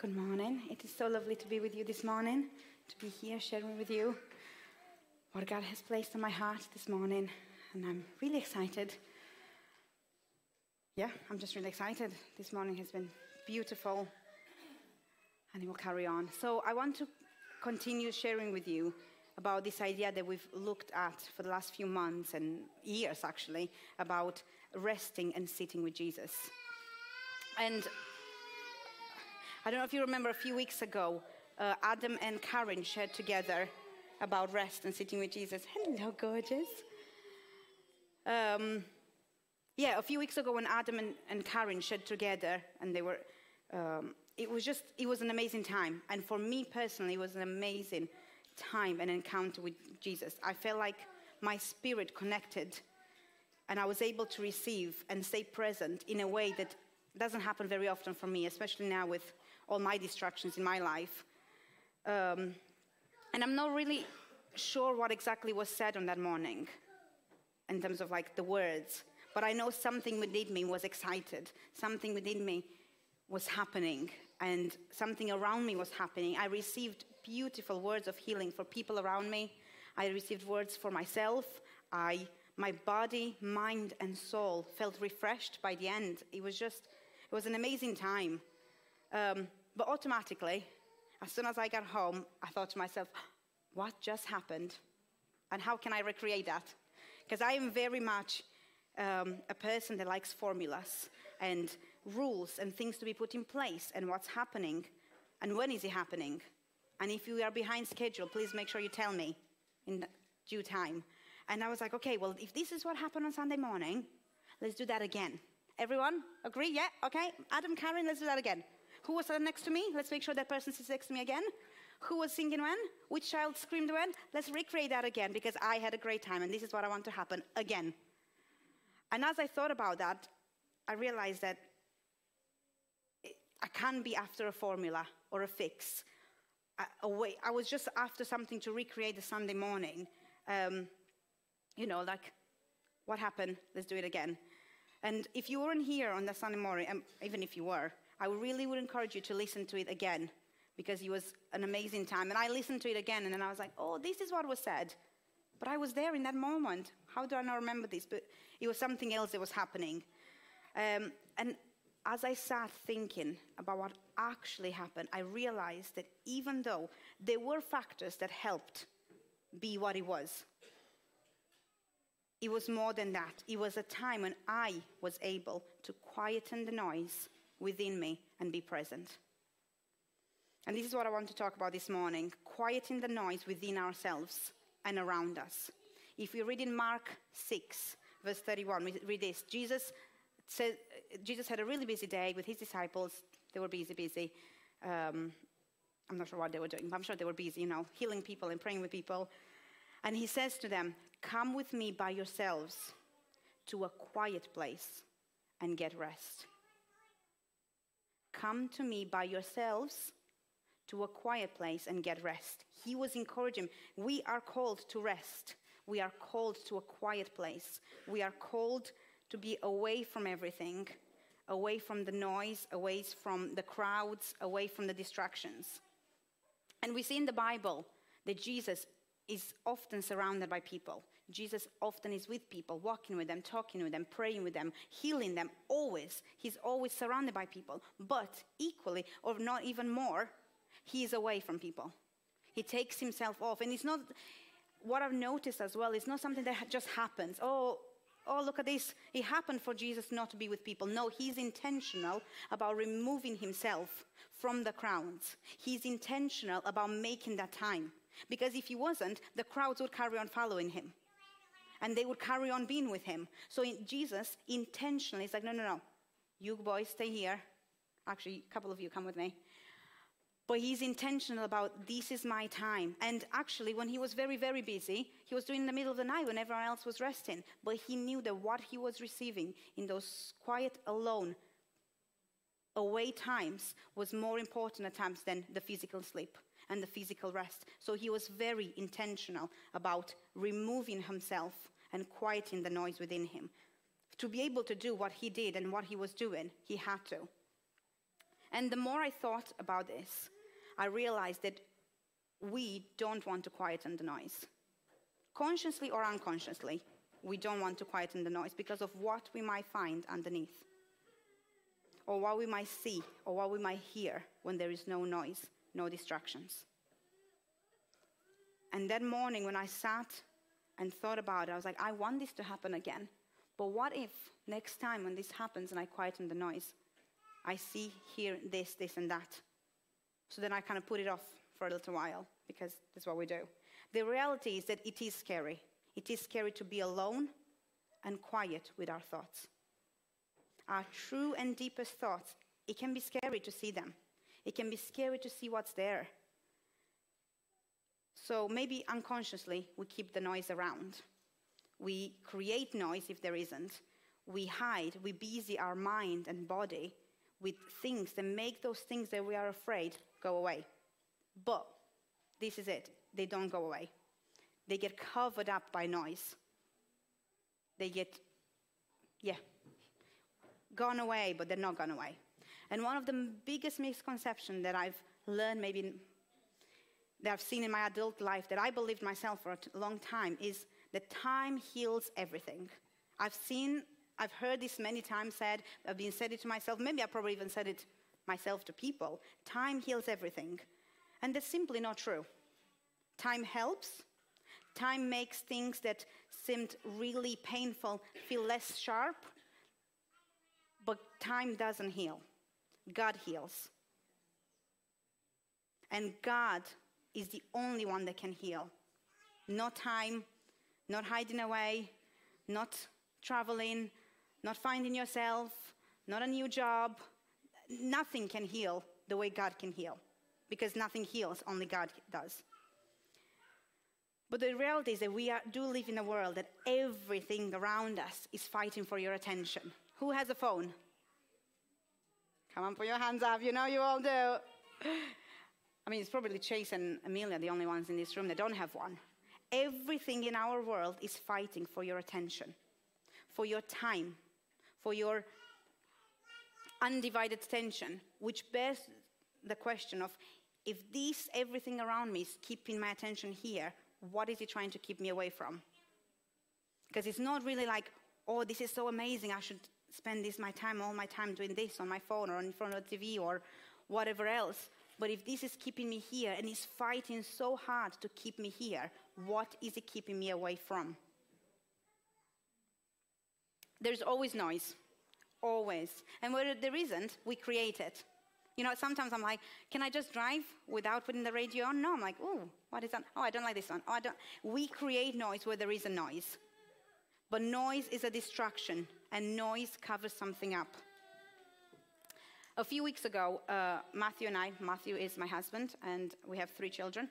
Good morning. It is so lovely to be with you this morning, to be here sharing with you what God has placed on my heart this morning. And I'm really excited. Yeah, I'm just really excited. This morning has been beautiful and it will carry on. So I want to continue sharing with you about this idea that we've looked at for the last few months and years actually about resting and sitting with Jesus. And I don't know if you remember a few weeks ago, uh, Adam and Karen shared together about rest and sitting with Jesus. Hello, gorgeous. Um, yeah, a few weeks ago when Adam and, and Karen shared together, and they were, um, it was just, it was an amazing time. And for me personally, it was an amazing time and encounter with Jesus. I felt like my spirit connected, and I was able to receive and stay present in a way that doesn't happen very often for me, especially now with all my distractions in my life. Um, and I'm not really sure what exactly was said on that morning in terms of like the words, but I know something within me was excited, something within me was happening, and something around me was happening. I received beautiful words of healing for people around me. I received words for myself. I, my body, mind, and soul felt refreshed by the end. It was just, it was an amazing time. Um, but automatically, as soon as I got home, I thought to myself, what just happened? And how can I recreate that? Because I am very much um, a person that likes formulas and rules and things to be put in place and what's happening and when is it happening. And if you are behind schedule, please make sure you tell me in due time. And I was like, okay, well, if this is what happened on Sunday morning, let's do that again. Everyone agree? Yeah? Okay. Adam, Karen, let's do that again. Who was next to me? Let's make sure that person sits next to me again. Who was singing when? Which child screamed when? Let's recreate that again because I had a great time and this is what I want to happen again. And as I thought about that, I realized that I can't be after a formula or a fix. A way. I was just after something to recreate the Sunday morning. Um, you know, like, what happened? Let's do it again. And if you weren't here on the Sunday morning, um, even if you were, I really would encourage you to listen to it again because it was an amazing time. And I listened to it again and then I was like, oh, this is what was said. But I was there in that moment. How do I not remember this? But it was something else that was happening. Um, and as I sat thinking about what actually happened, I realized that even though there were factors that helped be what it was, it was more than that. It was a time when I was able to quieten the noise within me and be present. And this is what I want to talk about this morning quieting the noise within ourselves and around us. If we read in Mark 6, verse 31, we read this Jesus, said, Jesus had a really busy day with his disciples. They were busy, busy. Um, I'm not sure what they were doing, but I'm sure they were busy, you know, healing people and praying with people. And he says to them, Come with me by yourselves to a quiet place and get rest. Come to me by yourselves to a quiet place and get rest. He was encouraging. We are called to rest. We are called to a quiet place. We are called to be away from everything, away from the noise, away from the crowds, away from the distractions. And we see in the Bible that Jesus is often surrounded by people. Jesus often is with people, walking with them, talking with them, praying with them, healing them, always. He's always surrounded by people. But equally, or not even more, he is away from people. He takes himself off. And it's not, what I've noticed as well, it's not something that just happens. Oh, oh, look at this. It happened for Jesus not to be with people. No, he's intentional about removing himself from the crowds. He's intentional about making that time. Because if he wasn't, the crowds would carry on following him. And they would carry on being with him. So in Jesus intentionally is like, no, no, no. You boys stay here. Actually, a couple of you come with me. But he's intentional about this is my time. And actually, when he was very, very busy, he was doing in the middle of the night when everyone else was resting. But he knew that what he was receiving in those quiet, alone, away times was more important at times than the physical sleep and the physical rest. So he was very intentional about removing himself and quieting the noise within him. To be able to do what he did and what he was doing, he had to. And the more I thought about this, I realized that we don't want to quieten the noise. Consciously or unconsciously, we don't want to quieten the noise because of what we might find underneath, or what we might see, or what we might hear when there is no noise, no distractions. And that morning, when I sat and thought about it, I was like, I want this to happen again. But what if next time when this happens and I quieten the noise, I see, hear this, this, and that? So then I kind of put it off for a little while because that's what we do. The reality is that it is scary. It is scary to be alone and quiet with our thoughts. Our true and deepest thoughts, it can be scary to see them. It can be scary to see what's there. So maybe unconsciously we keep the noise around. We create noise if there isn't. We hide, we busy our mind and body with things that make those things that we are afraid go away. But this is it they don't go away. They get covered up by noise. They get, yeah, gone away, but they're not gone away. And one of the biggest misconceptions that I've learned, maybe that I've seen in my adult life, that I believed myself for a long time, is that time heals everything. I've seen, I've heard this many times said, I've been said it to myself, maybe I probably even said it myself to people. Time heals everything. And that's simply not true. Time helps. Time makes things that seemed really painful feel less sharp. But time doesn't heal. God heals. And God is the only one that can heal. Not time, not hiding away, not traveling, not finding yourself, not a new job. Nothing can heal the way God can heal because nothing heals, only God does. But the reality is that we are, do live in a world that everything around us is fighting for your attention. Who has a phone? Come on, put your hands up. You know you all do. I mean, it's probably Chase and Amelia, the only ones in this room that don't have one. Everything in our world is fighting for your attention, for your time, for your undivided attention, which bears the question of if this everything around me is keeping my attention here, what is it trying to keep me away from? Because it's not really like, oh, this is so amazing, I should spend this my time, all my time doing this on my phone or in front of the TV or whatever else. But if this is keeping me here and is fighting so hard to keep me here, what is it keeping me away from? There's always noise, always. And where there isn't, we create it. You know, sometimes I'm like, can I just drive without putting the radio on? No, I'm like, oh, what is that? Oh, I don't like this one. Oh, I don't. We create noise where there is a noise. But noise is a distraction, and noise covers something up. A few weeks ago, uh, Matthew and I, Matthew is my husband, and we have three children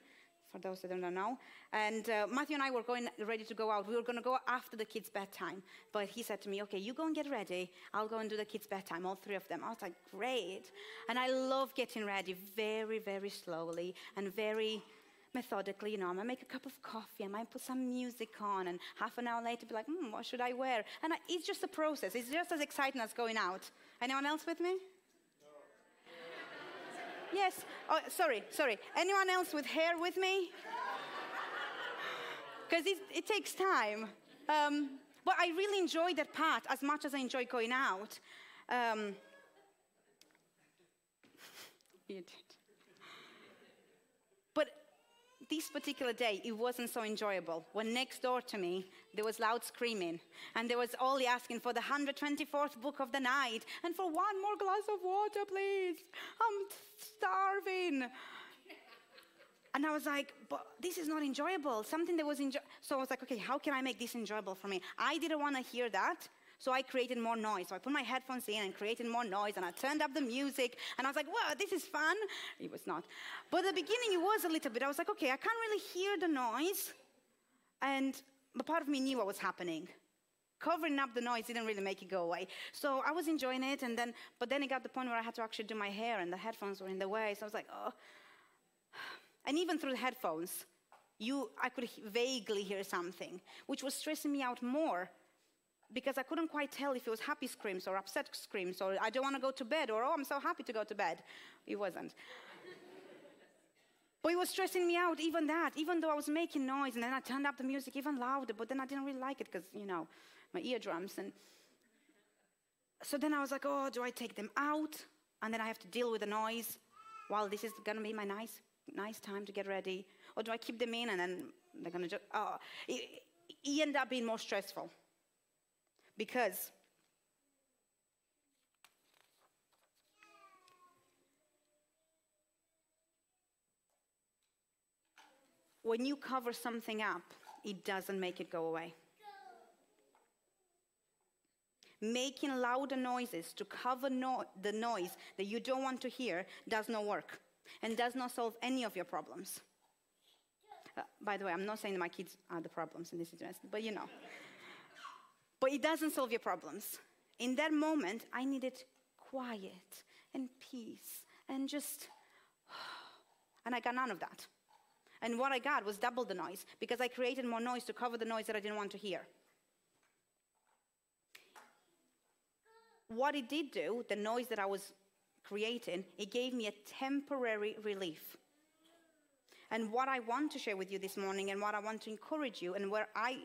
for those that don't know. And uh, Matthew and I were going ready to go out. We were going to go after the kids' bedtime. But he said to me, okay, you go and get ready. I'll go and do the kids' bedtime, all three of them. I was like, great. And I love getting ready very, very slowly and very methodically. You know, I might make a cup of coffee, I might put some music on, and half an hour later be like, hmm, what should I wear? And I, it's just a process. It's just as exciting as going out. Anyone else with me? Yes. Oh, sorry, sorry. Anyone else with hair with me? Because it, it, takes time. Um, but I really enjoy that part as much as I enjoy going out. Um, you did. But this particular day, it wasn't so enjoyable. When next door to me, there was loud screaming, and there was Ollie asking for the 124th book of the night, and for one more glass of water, please. I'm starving. And I was like, but this is not enjoyable. Something that was. So I was like, okay, how can I make this enjoyable for me? I didn't want to hear that. So I created more noise. So I put my headphones in and created more noise and I turned up the music and I was like, wow, this is fun. It was not. But at the beginning, it was a little bit. I was like, okay, I can't really hear the noise. And but part of me knew what was happening. Covering up the noise didn't really make it go away. So I was enjoying it, and then, but then it got the point where I had to actually do my hair, and the headphones were in the way. So I was like, oh. And even through the headphones, you, I could vaguely hear something, which was stressing me out more because I couldn't quite tell if it was happy screams or upset screams or I don't want to go to bed or oh, I'm so happy to go to bed. It wasn't. But it was stressing me out, even that, even though I was making noise and then I turned up the music even louder, but then I didn't really like it because, you know, my eardrums. And so then I was like, oh, do I take them out? And then I have to deal with the noise while this is going to be my nice, nice time to get ready. Or do I keep them in and then they're going to just, oh, it, it ended up being more stressful. Because when you cover something up, it doesn't make it go away. Making louder noises to cover no- the noise that you don't want to hear does not work and does not solve any of your problems. Uh, by the way, I'm not saying that my kids are the problems in this situation, but you know. But it doesn't solve your problems. In that moment, I needed quiet and peace and just, and I got none of that. And what I got was double the noise because I created more noise to cover the noise that I didn't want to hear. What it did do, the noise that I was creating, it gave me a temporary relief. And what I want to share with you this morning and what I want to encourage you and where I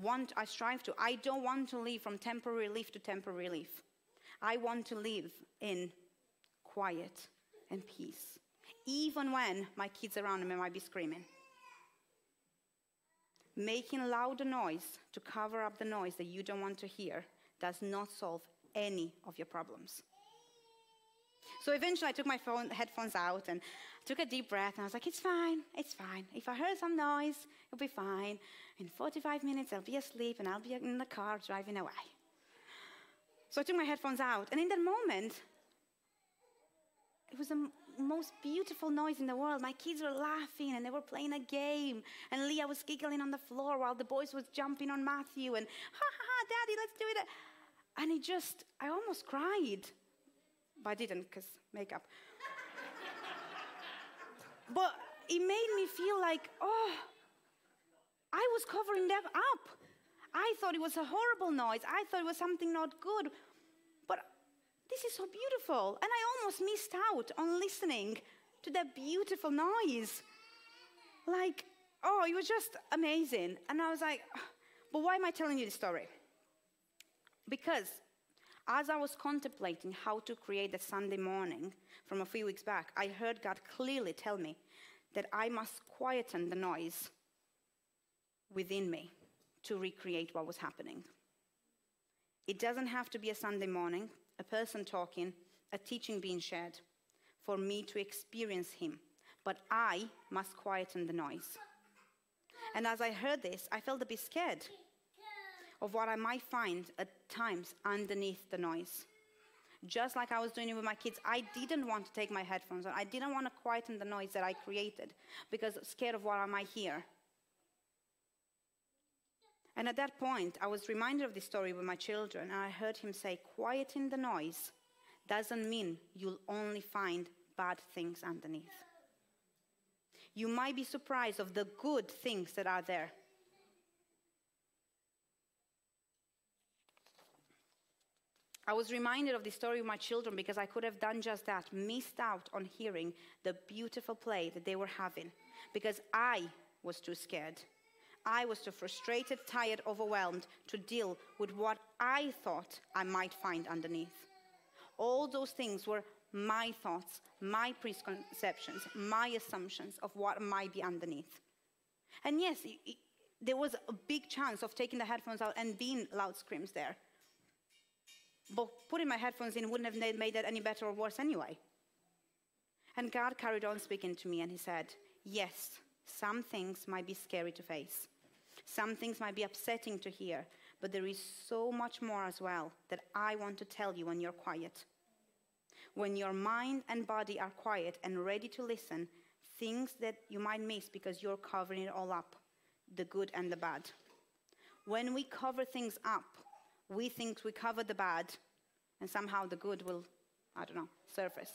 want, I strive to. I don't want to live from temporary relief to temporary relief. I want to live in quiet and peace, even when my kids around me might be screaming. Making louder noise to cover up the noise that you don't want to hear does not solve any of your problems. So eventually I took my phone, headphones out and took a deep breath and I was like, it's fine, it's fine. If I heard some noise, it'll be fine. In 45 minutes, I'll be asleep and I'll be in the car driving away. So I took my headphones out and in that moment, it was m- most beautiful noise in the world. My kids were laughing and they were playing a game. And Leah was giggling on the floor while the boys was jumping on Matthew and, ha ha ha, daddy, let's do it. And it just, I almost cried but I didn't because makeup. but it made me feel like, oh, I was covering them up. I thought it was a horrible noise. I thought it was something not good. This is so beautiful. And I almost missed out on listening to that beautiful noise. Like, oh, it was just amazing. And I was like, but why am I telling you this story? Because as I was contemplating how to create the Sunday morning from a few weeks back, I heard God clearly tell me that I must quieten the noise within me to recreate what was happening. It doesn't have to be a Sunday morning, a person talking, a teaching being shared for me to experience Him, but I must quieten the noise. And as I heard this, I felt a bit scared of what I might find at times underneath the noise. Just like I was doing it with my kids, I didn't want to take my headphones on. I didn't want to quieten the noise that I created because scared of what I might hear. And at that point, I was reminded of this story with my children, and I heard him say, Quieting the noise doesn't mean you'll only find bad things underneath. You might be surprised of the good things that are there. I was reminded of the story of my children because I could have done just that, missed out on hearing the beautiful play that they were having because I was too scared. I was too frustrated, tired, overwhelmed to deal with what I thought I might find underneath. All those things were my thoughts, my preconceptions, my assumptions of what might be underneath. And yes, it, it, there was a big chance of taking the headphones out and being loud screams there. But putting my headphones in wouldn't have made that any better or worse anyway. And God carried on speaking to me, and He said, Yes, some things might be scary to face. Some things might be upsetting to hear, but there is so much more as well that I want to tell you when you're quiet. When your mind and body are quiet and ready to listen, things that you might miss because you're covering it all up the good and the bad. When we cover things up, we think we cover the bad and somehow the good will, I don't know, surface.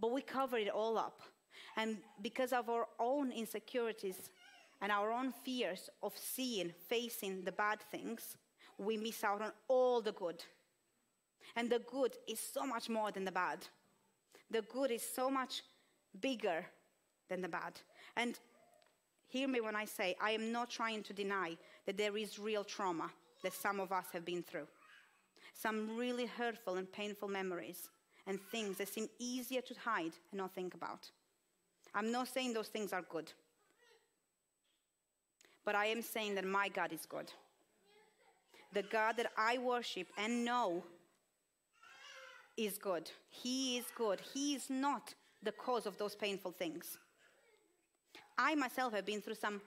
But we cover it all up. And because of our own insecurities and our own fears of seeing, facing the bad things, we miss out on all the good. And the good is so much more than the bad. The good is so much bigger than the bad. And hear me when I say, I am not trying to deny that there is real trauma that some of us have been through. Some really hurtful and painful memories and things that seem easier to hide and not think about. I'm not saying those things are good. But I am saying that my God is good. The God that I worship and know is good. He is good. He is not the cause of those painful things. I myself have been through some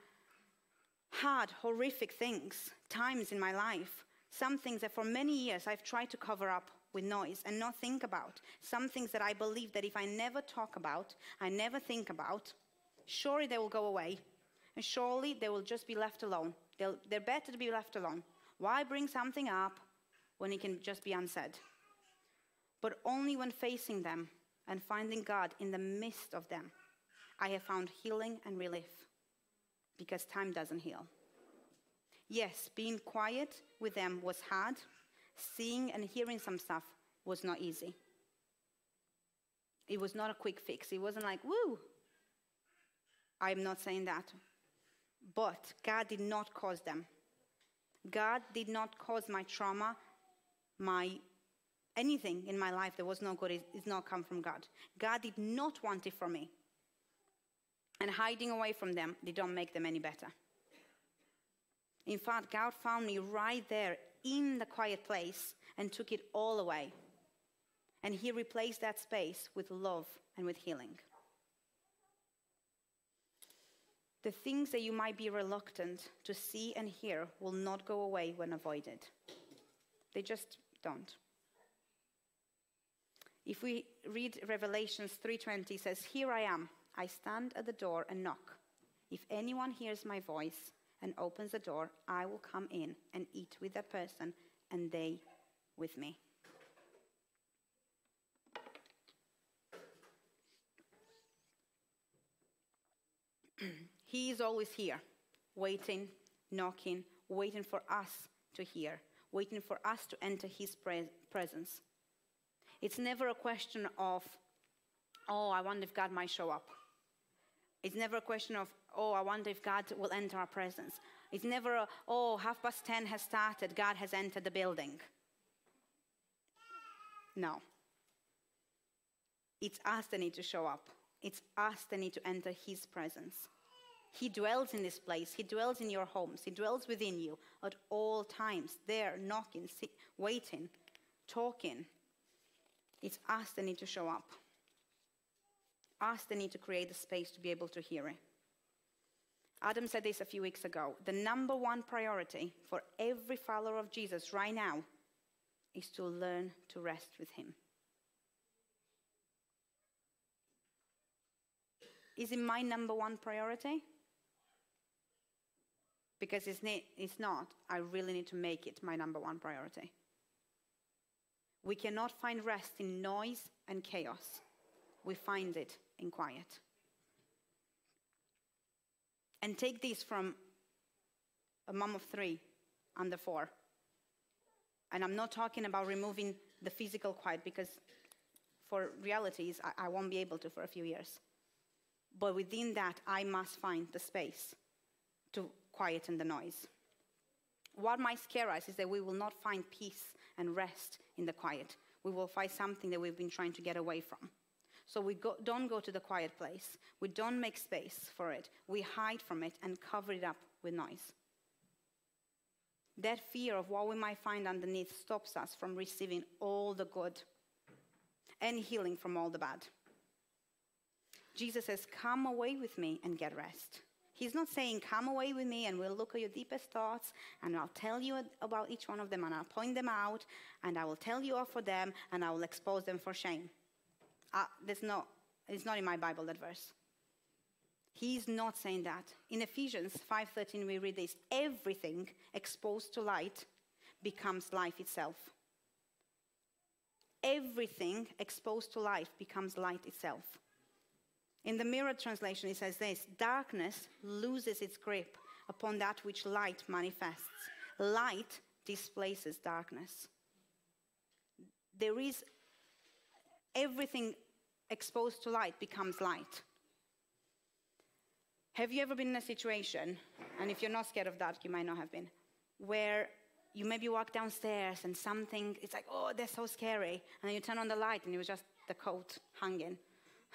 hard, horrific things, times in my life. Some things that for many years I've tried to cover up with noise and not think about. Some things that I believe that if I never talk about, I never think about, surely they will go away. And surely they will just be left alone. They'll, they're better to be left alone. Why bring something up when it can just be unsaid? But only when facing them and finding God in the midst of them, I have found healing and relief because time doesn't heal. Yes, being quiet with them was hard. Seeing and hearing some stuff was not easy. It was not a quick fix. It wasn't like, woo. I'm not saying that. But God did not cause them. God did not cause my trauma, my anything in my life that was not good is, not come from God. God did not want it from me. And hiding away from them they don't make them any better. In fact, God found me right there in the quiet place and took it all away. And He replaced that space with love and with healing. The things that you might be reluctant to see and hear will not go away when avoided. They just don't. If we read Revelations 3:20 says, "Here I am. I stand at the door and knock. If anyone hears my voice and opens the door, I will come in and eat with that person and they with me." he is always here, waiting, knocking, waiting for us to hear, waiting for us to enter his presence. It's never a question of, oh, I wonder if God might show up. It's never a question of, oh, I wonder if God will enter our presence. It's never a, oh, half past 10 has started, God has entered the building. No. It's us that need to show up. It's us that need to enter His presence. He dwells in this place. He dwells in your homes. He dwells within you at all times, there, knocking, waiting, talking, it's us that need to show up. Us that need to create the space to be able to hear it. Adam said this a few weeks ago. The number one priority for every follower of Jesus right now is to learn to rest with Him. Is it my number one priority? Because it's not. I really need to make it my number one priority. We cannot find rest in noise and chaos. We find it in quiet. And take this from a mom of three under four. And I'm not talking about removing the physical quiet because for realities, I, I won't be able to for a few years. But within that, I must find the space to quieten the noise. What might scare us is that we will not find peace and rest in the quiet. We will find something that we've been trying to get away from. So we go, don't go to the quiet place. We don't make space for it. We hide from it and cover it up with noise. That fear of what we might find underneath stops us from receiving all the good and healing from all the bad. Jesus says, Come away with me and get rest. He's not saying, Come away with me and we'll look at your deepest thoughts and I'll tell you about each one of them and I'll point them out and I will tell you off for them and I will expose them for shame. Uh, that's not, it's not in my Bible, that verse. He's not saying that. In Ephesians 5:13 we read this, everything exposed to light becomes life itself. Everything exposed to light becomes light itself. In the mirror translation, it says this darkness loses its grip upon that which light manifests. Light displaces darkness. There is everything exposed to light becomes light. Have you ever been in a situation, and if you're not scared of that, you might not have been, where you maybe walk downstairs and something, it's like, oh, that's so scary. And then you turn on the light and it was just the coat hanging.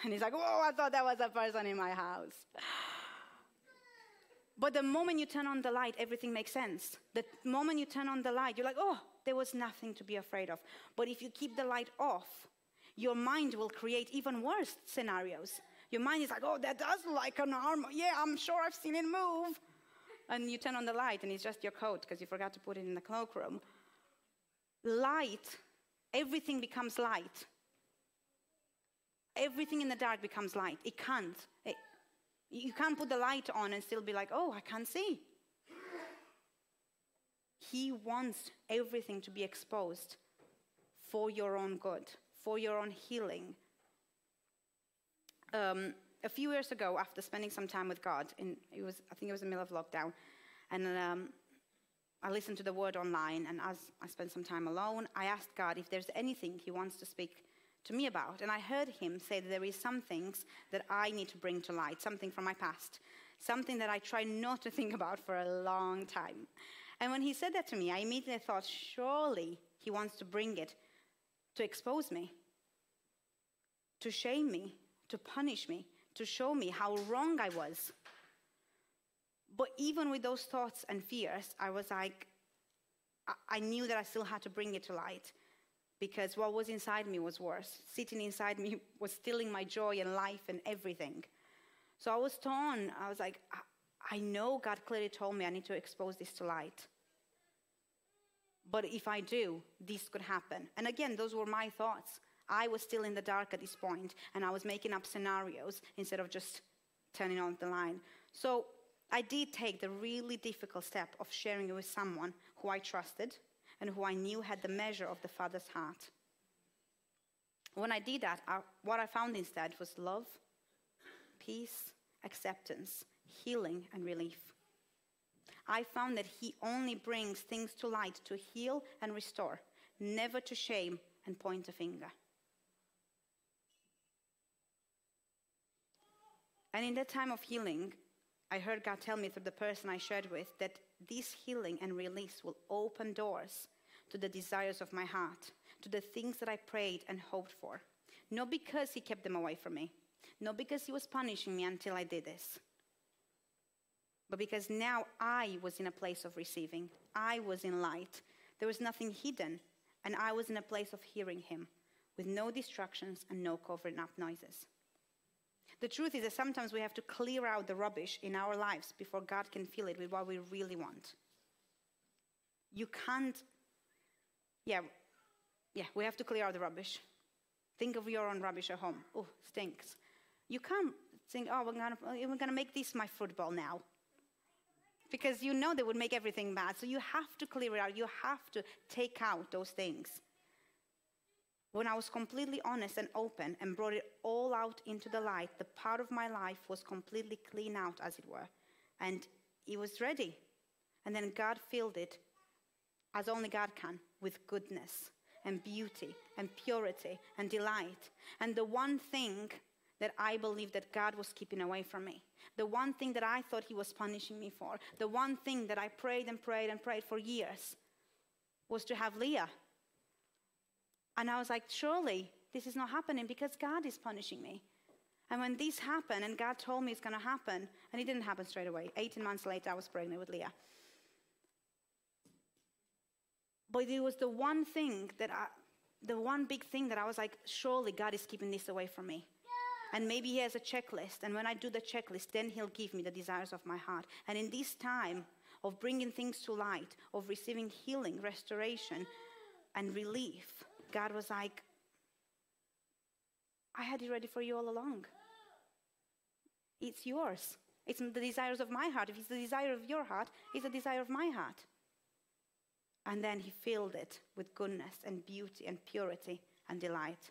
And he's like, oh, I thought that was a person in my house. But the moment you turn on the light, everything makes sense. The moment you turn on the light, you're like, oh, there was nothing to be afraid of. But if you keep the light off, your mind will create even worse scenarios. Your mind is like, oh, that does like an arm. Yeah, I'm sure I've seen it move. And you turn on the light and it's just your coat because you forgot to put it in the cloakroom. Light, everything becomes light. Everything in the dark becomes light. It can't. It, you can't put the light on and still be like, oh, I can't see. He wants everything to be exposed for your own good, for your own healing. Um, a few years ago, after spending some time with God, in, it was, I think it was the middle of lockdown, and um, I listened to the word online, and as I spent some time alone, I asked God if there's anything He wants to speak to me about. And I heard him say that there is some things that I need to bring to light, something from my past, something that I try not to think about for a long time. And when he said that to me, I immediately thought, surely he wants to bring it to expose me, to shame me, to punish me, to show me how wrong I was. But even with those thoughts and fears, I was like, I knew that I still had to bring it to light because what was inside me was worse. Sitting inside me was stealing my joy and life and everything. So I was torn. I was like, I know God clearly told me I need to expose this to light. But if I do, this could happen. And again, those were my thoughts. I was still in the dark at this point, and I was making up scenarios instead of just turning on the line. So I did take the really difficult step of sharing it with someone who I trusted, and who I knew had the measure of the Father's heart. When I did that, I, what I found instead was love, peace, acceptance, healing, and relief. I found that He only brings things to light to heal and restore, never to shame and point a finger. And in that time of healing, I heard God tell me through the person I shared with that this healing and release will open doors to the desires of my heart, to the things that I prayed and hoped for. Not because He kept them away from me, not because He was punishing me until I did this, but because now I was in a place of receiving. I was in light. There was nothing hidden, and I was in a place of hearing Him with no distractions and no covering up noises. The truth is that sometimes we have to clear out the rubbish in our lives before God can fill it with what we really want. You can't, yeah, yeah, we have to clear out the rubbish. Think of your own rubbish at home. Oh, stinks. You can't think, oh, we're gonna, we're gonna make this my football now. Because you know they would make everything bad. So you have to clear it out. You have to take out those things when I was completely honest and open and brought it all out into the light, the part of my life was completely clean out, as it were. And it was ready. And then God filled it, as only God can, with goodness and beauty and purity and delight. And the one thing that I believed that God was keeping away from me, the one thing that I thought He was punishing me for, the one thing that I prayed and prayed and prayed for years was to have Leah and I was like, surely this is not happening because God is punishing me. And when this happened, and God told me it's going to happen, and it didn't happen straight away. 18 months later, I was pregnant with Leah. But it was the one thing that I, the one big thing that I was like, surely God is keeping this away from me. And maybe He has a checklist. And when I do the checklist, then He'll give me the desires of my heart. And in this time of bringing things to light, of receiving healing, restoration, and relief, God was like, I had it ready for you all along. It's yours. It's the desires of my heart. If it's the desire of your heart, it's the desire of my heart. And then he filled it with goodness and beauty and purity and delight.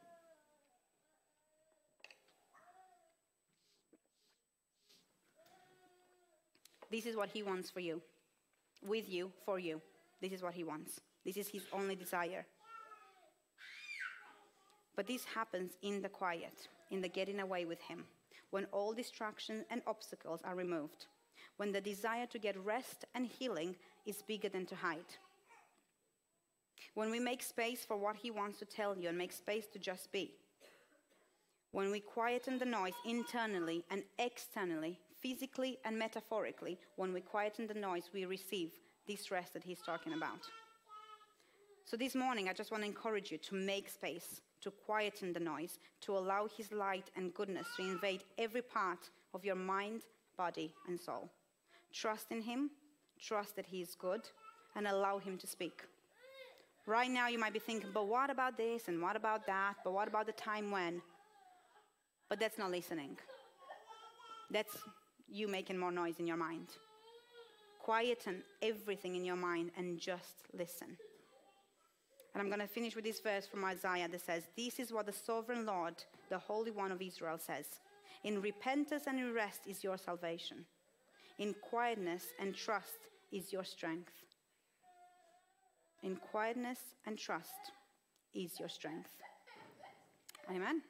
This is what He wants for you, with you, for you. This is what He wants. This is His only desire. But this happens in the quiet, in the getting away with Him, when all distractions and obstacles are removed, when the desire to get rest and healing is bigger than to hide. When we make space for what He wants to tell you and make space to just be. When we quieten the noise internally and externally, physically and metaphorically, when we quieten the noise, we receive this rest that He's talking about. So this morning, I just want to encourage you to make space to quieten the noise, to allow His light and goodness to invade every part of your mind, body, and soul. Trust in Him, trust that He is good, and allow Him to speak. Right now, you might be thinking, but what about this and what about that? But what about the time when? But that's not listening. That's you making more noise in your mind. Quieten everything in your mind and just listen. And I'm going to finish with this verse from Isaiah that says, This is what the sovereign Lord, the Holy One of Israel, says In repentance and in rest is your salvation, in quietness and trust is your strength. In quietness and trust is your strength. Amen.